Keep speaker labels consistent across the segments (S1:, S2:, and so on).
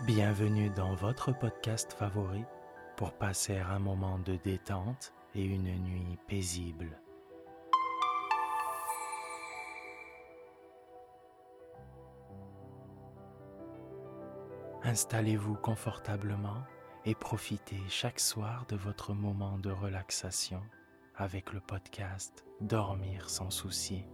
S1: Bienvenue dans votre podcast favori pour passer un moment de détente et une nuit paisible. Installez-vous confortablement et profitez chaque soir de votre moment de relaxation avec le podcast Dormir sans souci.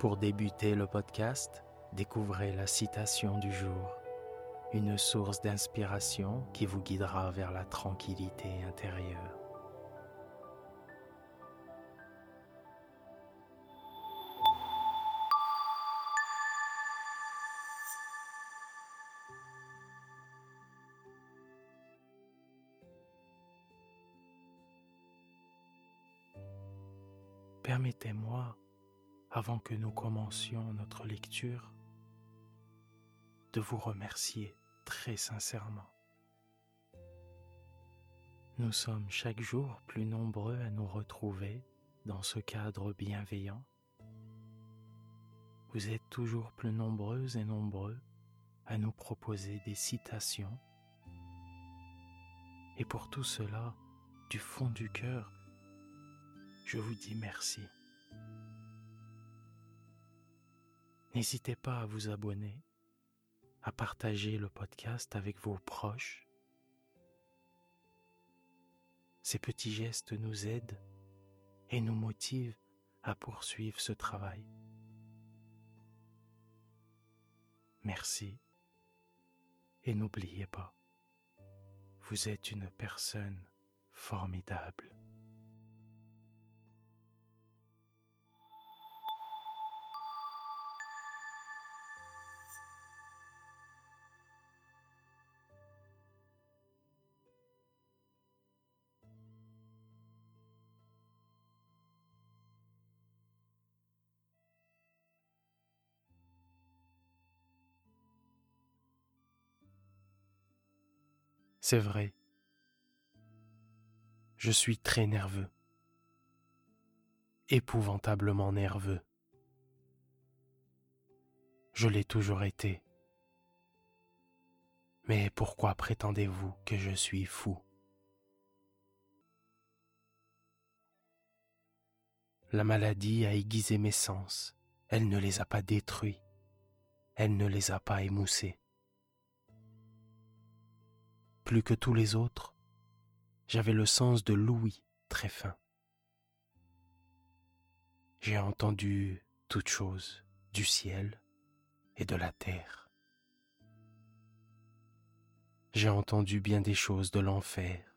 S1: Pour débuter le podcast, découvrez la citation du jour, une source d'inspiration qui vous guidera vers la tranquillité intérieure. Permettez-moi, avant que nous commencions notre lecture, de vous remercier très sincèrement. Nous sommes chaque jour plus nombreux à nous retrouver dans ce cadre bienveillant. Vous êtes toujours plus nombreuses et nombreux à nous proposer des citations. Et pour tout cela, du fond du cœur, je vous dis merci. N'hésitez pas à vous abonner, à partager le podcast avec vos proches. Ces petits gestes nous aident et nous motivent à poursuivre ce travail. Merci et n'oubliez pas, vous êtes une personne formidable. C'est vrai. Je suis très nerveux. Épouvantablement nerveux. Je l'ai toujours été. Mais pourquoi prétendez-vous que je suis fou? La maladie a aiguisé mes sens, elle ne les a pas détruits, elle ne les a pas émoussés plus que tous les autres, j'avais le sens de l'ouïe très fin. J'ai entendu toutes choses du ciel et de la terre. J'ai entendu bien des choses de l'enfer.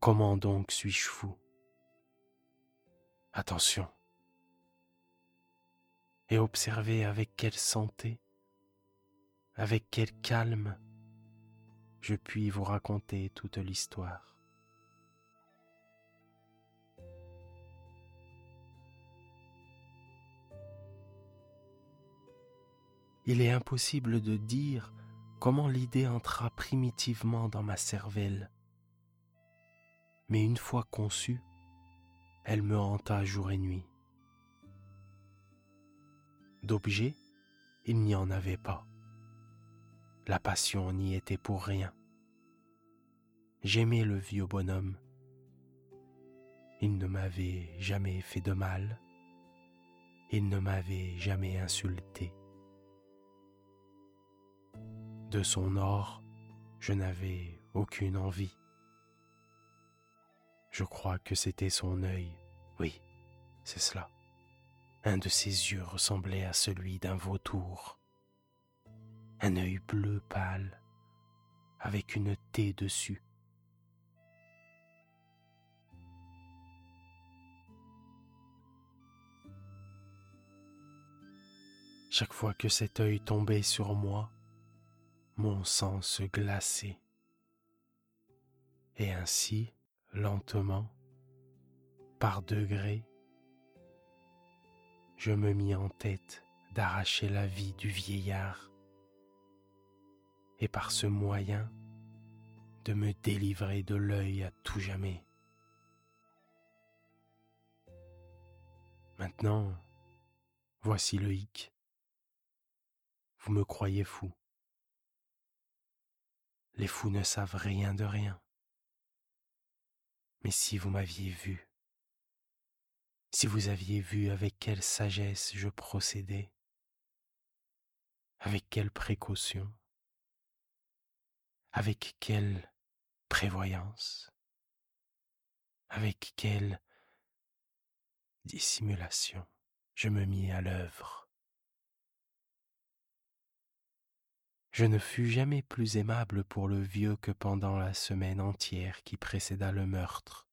S1: Comment donc suis-je fou? Attention. Et observez avec quelle santé, avec quel calme je puis vous raconter toute l'histoire. Il est impossible de dire comment l'idée entra primitivement dans ma cervelle. Mais une fois conçue, elle me hanta jour et nuit. D'objet, il n'y en avait pas. La passion n'y était pour rien. J'aimais le vieux bonhomme. Il ne m'avait jamais fait de mal. Il ne m'avait jamais insulté. De son or, je n'avais aucune envie. Je crois que c'était son œil. Oui, c'est cela. Un de ses yeux ressemblait à celui d'un vautour un œil bleu pâle avec une thé dessus. Chaque fois que cet œil tombait sur moi, mon sang se glaçait. Et ainsi, lentement, par degrés, je me mis en tête d'arracher la vie du vieillard et par ce moyen de me délivrer de l'œil à tout jamais. Maintenant, Voici le hic. Vous me croyez fou. Les fous ne savent rien de rien. Mais si vous m'aviez vu, si vous aviez vu avec quelle sagesse je procédais, avec quelle précaution, avec quelle prévoyance, avec quelle dissimulation? Je me mis à l'œuvre. Je ne fus jamais plus aimable pour le vieux que pendant la semaine entière qui précéda le meurtre.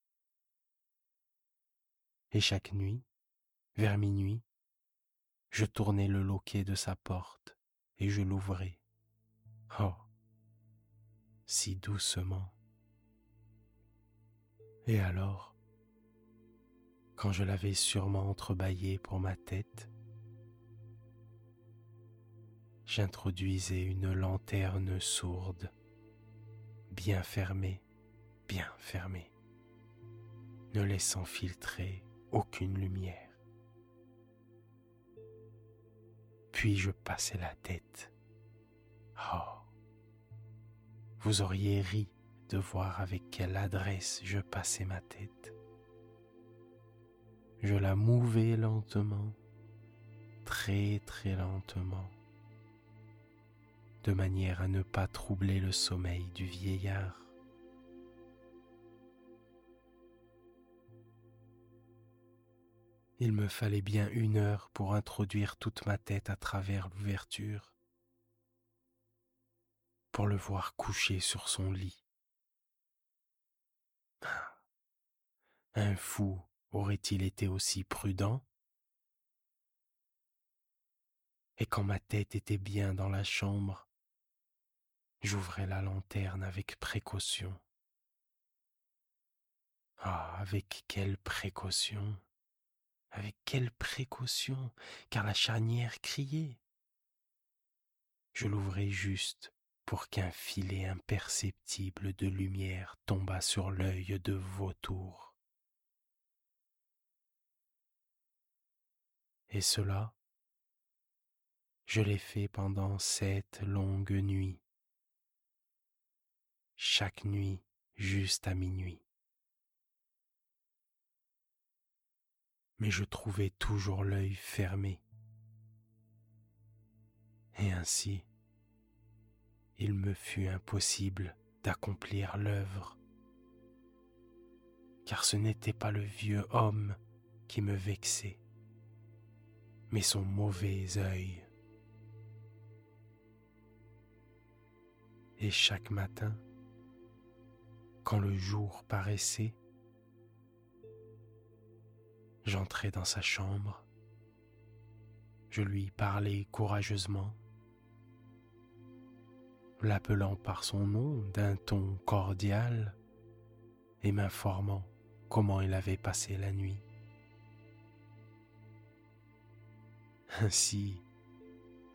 S1: Et chaque nuit, vers minuit, je tournai le loquet de sa porte et je l'ouvrais. Oh, si doucement. Et alors, quand je l'avais sûrement entrebâillé pour ma tête, j'introduisais une lanterne sourde, bien fermée, bien fermée, ne laissant filtrer aucune lumière. Puis je passais la tête. Oh, vous auriez ri de voir avec quelle adresse je passais ma tête. Je la mouvais lentement, très très lentement, de manière à ne pas troubler le sommeil du vieillard. Il me fallait bien une heure pour introduire toute ma tête à travers l'ouverture, pour le voir couché sur son lit. Un fou aurait-il été aussi prudent? Et quand ma tête était bien dans la chambre, j'ouvrais la lanterne avec précaution. Ah, avec quelle précaution? Avec quelle précaution? Car la charnière criait. Je l'ouvrais juste pour qu'un filet imperceptible de lumière tombât sur l'œil de vautour. Et cela, je l'ai fait pendant sept longues nuits, chaque nuit juste à minuit. Mais je trouvais toujours l'œil fermé. Et ainsi, il me fut impossible d'accomplir l'œuvre, car ce n'était pas le vieux homme qui me vexait, mais son mauvais œil. Et chaque matin, quand le jour paraissait, j'entrais dans sa chambre, je lui parlais courageusement, l'appelant par son nom d'un ton cordial et m'informant comment il avait passé la nuit. Ainsi,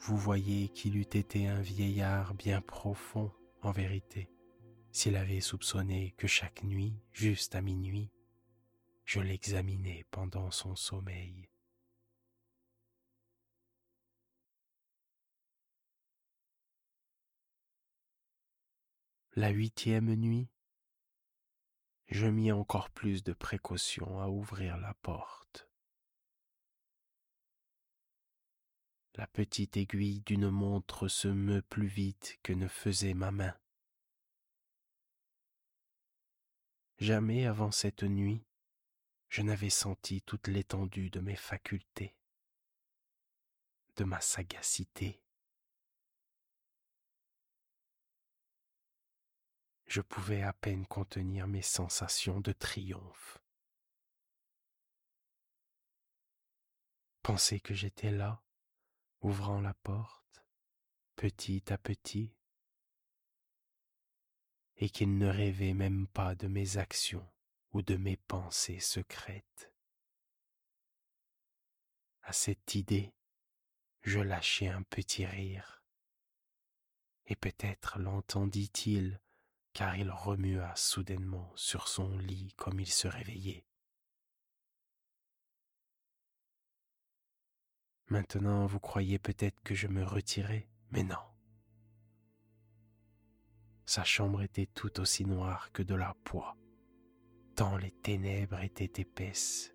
S1: vous voyez qu'il eût été un vieillard bien profond en vérité, s'il avait soupçonné que chaque nuit, juste à minuit, je l'examinais pendant son sommeil. La huitième nuit, je mis encore plus de précautions à ouvrir la porte. La petite aiguille d'une montre se meut plus vite que ne faisait ma main. Jamais avant cette nuit, je n'avais senti toute l'étendue de mes facultés, de ma sagacité. Je pouvais à peine contenir mes sensations de triomphe. Penser que j'étais là, ouvrant la porte petit à petit, et qu'il ne rêvait même pas de mes actions ou de mes pensées secrètes. À cette idée, je lâchai un petit rire, et peut-être l'entendit-il, car il remua soudainement sur son lit comme il se réveillait. Maintenant, vous croyez peut-être que je me retirais, mais non. Sa chambre était tout aussi noire que de la poix, tant les ténèbres étaient épaisses.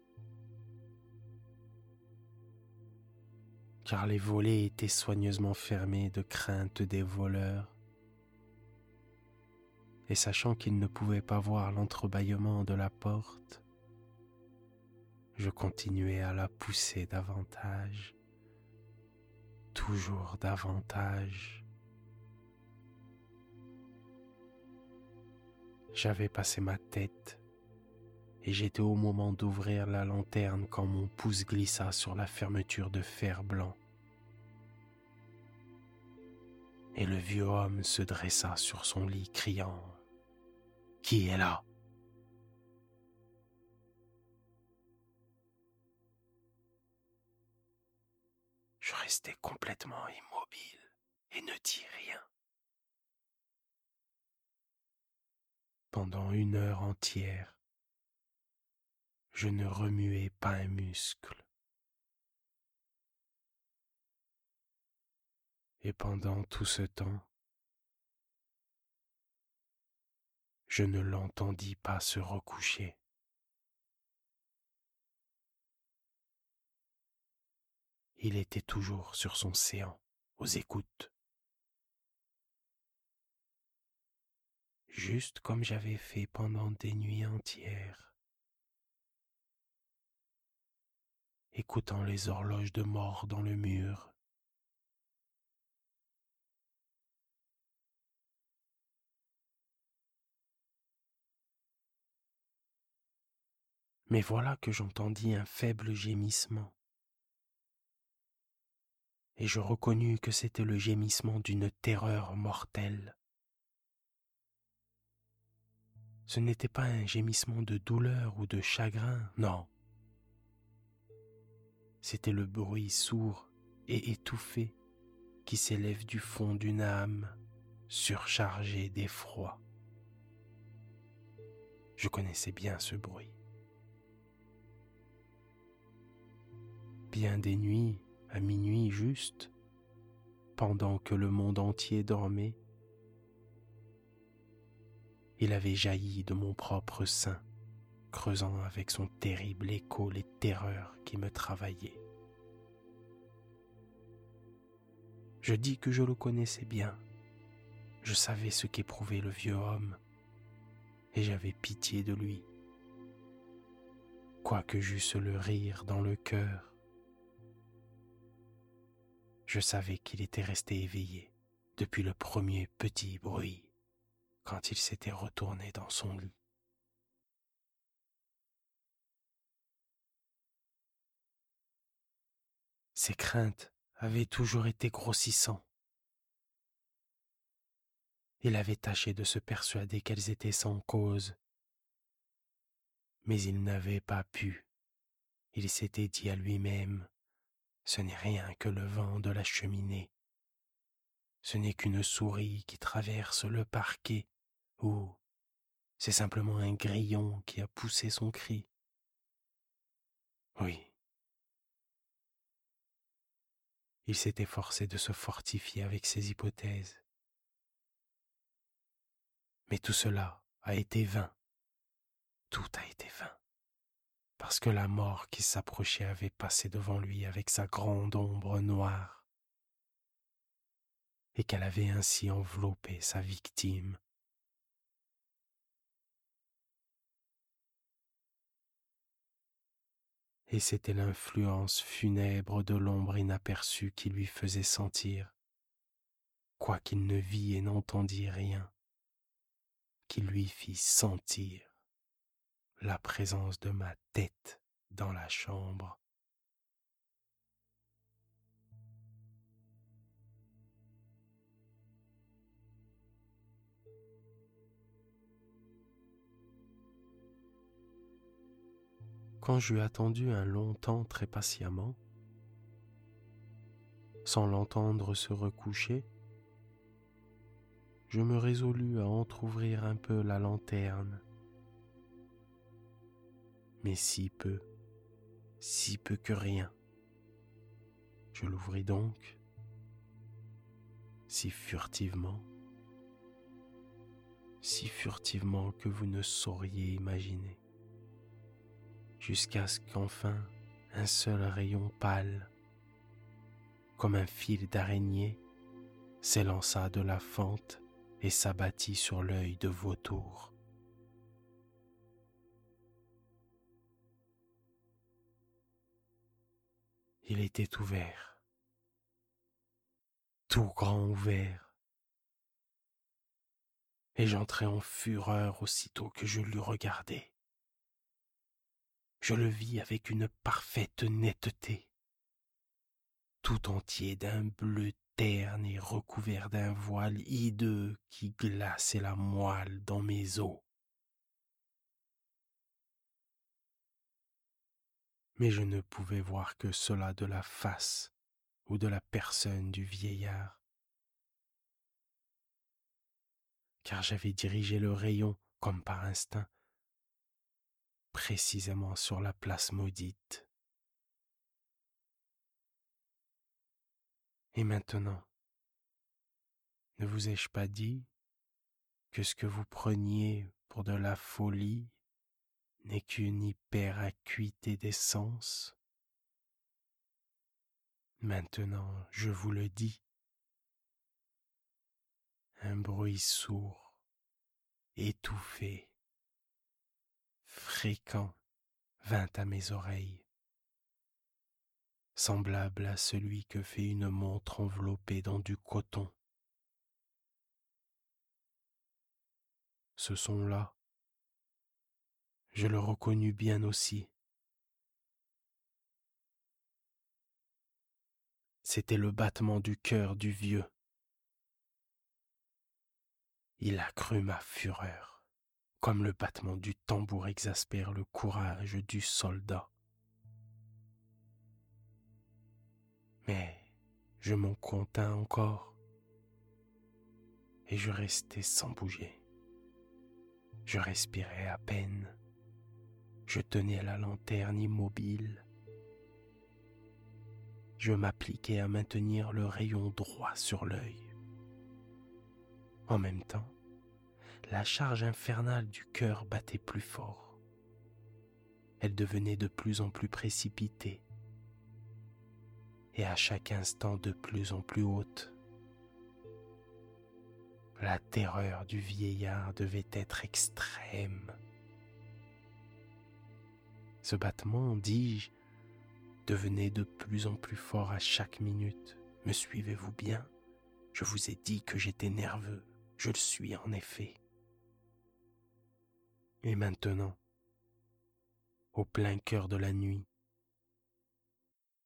S1: Car les volets étaient soigneusement fermés de crainte des voleurs. Et sachant qu'il ne pouvait pas voir l'entrebâillement de la porte, je continuais à la pousser davantage, toujours davantage. J'avais passé ma tête et j'étais au moment d'ouvrir la lanterne quand mon pouce glissa sur la fermeture de fer blanc. Et le vieux homme se dressa sur son lit criant ⁇ Qui est là ?⁇ Je restais complètement immobile et ne dis rien. Pendant une heure entière, je ne remuais pas un muscle. Et pendant tout ce temps, je ne l'entendis pas se recoucher. il était toujours sur son séant, aux écoutes. Juste comme j'avais fait pendant des nuits entières, écoutant les horloges de mort dans le mur. Mais voilà que j'entendis un faible gémissement et je reconnus que c'était le gémissement d'une terreur mortelle. Ce n'était pas un gémissement de douleur ou de chagrin, non. C'était le bruit sourd et étouffé qui s'élève du fond d'une âme surchargée d'effroi. Je connaissais bien ce bruit. Bien des nuits, à minuit juste, pendant que le monde entier dormait, il avait jailli de mon propre sein, creusant avec son terrible écho les terreurs qui me travaillaient. Je dis que je le connaissais bien, je savais ce qu'éprouvait le vieux homme, et j'avais pitié de lui, quoique j'eusse le rire dans le cœur je savais qu'il était resté éveillé depuis le premier petit bruit quand il s'était retourné dans son lit. Ses craintes avaient toujours été grossissant. Il avait tâché de se persuader qu'elles étaient sans cause, mais il n'avait pas pu. Il s'était dit à lui-même ce n'est rien que le vent de la cheminée. Ce n'est qu'une souris qui traverse le parquet, ou c'est simplement un grillon qui a poussé son cri. Oui. Il s'était forcé de se fortifier avec ses hypothèses. Mais tout cela a été vain. Tout a été vain parce que la mort qui s'approchait avait passé devant lui avec sa grande ombre noire, et qu'elle avait ainsi enveloppé sa victime. Et c'était l'influence funèbre de l'ombre inaperçue qui lui faisait sentir, quoiqu'il ne vit et n'entendit rien, qui lui fit sentir la présence de ma tête dans la chambre. Quand j'eus attendu un long temps très patiemment, sans l'entendre se recoucher, je me résolus à entr'ouvrir un peu la lanterne mais si peu, si peu que rien. Je l'ouvris donc, si furtivement, si furtivement que vous ne sauriez imaginer, jusqu'à ce qu'enfin un seul rayon pâle, comme un fil d'araignée, s'élança de la fente et s'abattit sur l'œil de vautour. Il était ouvert, tout grand ouvert, et j'entrai en fureur aussitôt que je l'eus regardé. Je le vis avec une parfaite netteté, tout entier d'un bleu terne et recouvert d'un voile hideux qui glaçait la moelle dans mes os. Mais je ne pouvais voir que cela de la face ou de la personne du vieillard, car j'avais dirigé le rayon, comme par instinct, précisément sur la place maudite. Et maintenant, ne vous ai-je pas dit que ce que vous preniez pour de la folie n'est qu'une hyperacuité des sens. Maintenant, je vous le dis, un bruit sourd, étouffé, fréquent vint à mes oreilles. Semblable à celui que fait une montre enveloppée dans du coton. Ce son-là, je le reconnus bien aussi. C'était le battement du cœur du vieux. Il accrut ma fureur, comme le battement du tambour exaspère le courage du soldat. Mais je m'en contins encore et je restais sans bouger. Je respirais à peine. Je tenais la lanterne immobile. Je m'appliquais à maintenir le rayon droit sur l'œil. En même temps, la charge infernale du cœur battait plus fort. Elle devenait de plus en plus précipitée et à chaque instant de plus en plus haute. La terreur du vieillard devait être extrême. Ce battement, dis-je, devenait de plus en plus fort à chaque minute. Me suivez-vous bien? Je vous ai dit que j'étais nerveux. Je le suis en effet. Et maintenant, au plein cœur de la nuit,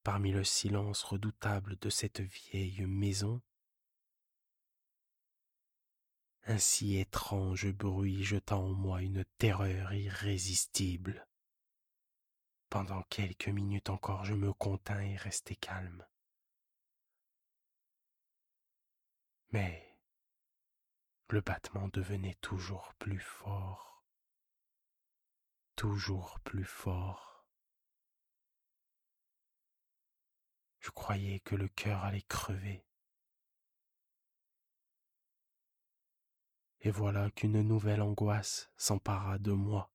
S1: parmi le silence redoutable de cette vieille maison, un si étrange bruit jeta en moi une terreur irrésistible. Pendant quelques minutes encore je me contins et restai calme. Mais le battement devenait toujours plus fort, toujours plus fort. Je croyais que le cœur allait crever. Et voilà qu'une nouvelle angoisse s'empara de moi.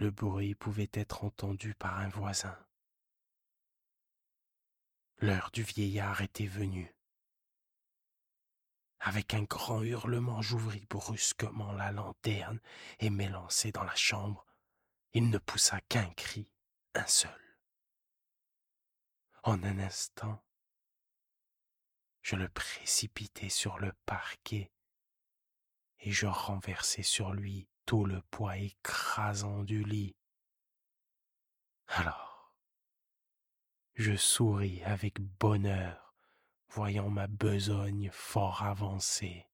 S1: Le bruit pouvait être entendu par un voisin. L'heure du vieillard était venue. Avec un grand hurlement, j'ouvris brusquement la lanterne et m'élançai dans la chambre. Il ne poussa qu'un cri un seul. En un instant, je le précipitai sur le parquet et je renversai sur lui tout le poids écrasant du lit. Alors, je souris avec bonheur, voyant ma besogne fort avancée.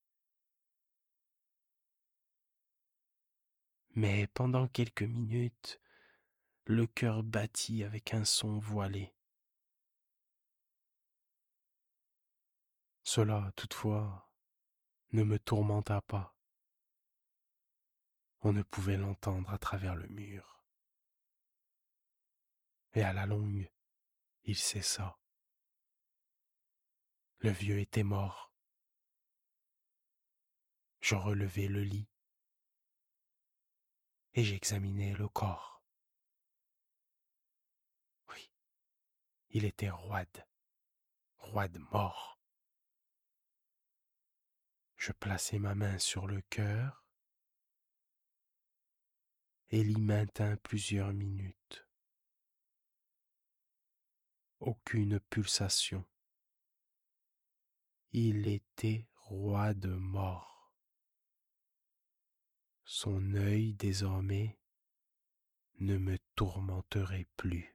S1: Mais pendant quelques minutes, le cœur battit avec un son voilé. Cela, toutefois, ne me tourmenta pas. On ne pouvait l'entendre à travers le mur. et à la longue, il cessa. Le vieux était mort. Je relevai le lit et j'examinai le corps. Oui, il était roide, roide mort. Je plaçai ma main sur le cœur et l'y maintint plusieurs minutes. Aucune pulsation. Il était roide mort. Son œil désormais ne me tourmenterait plus.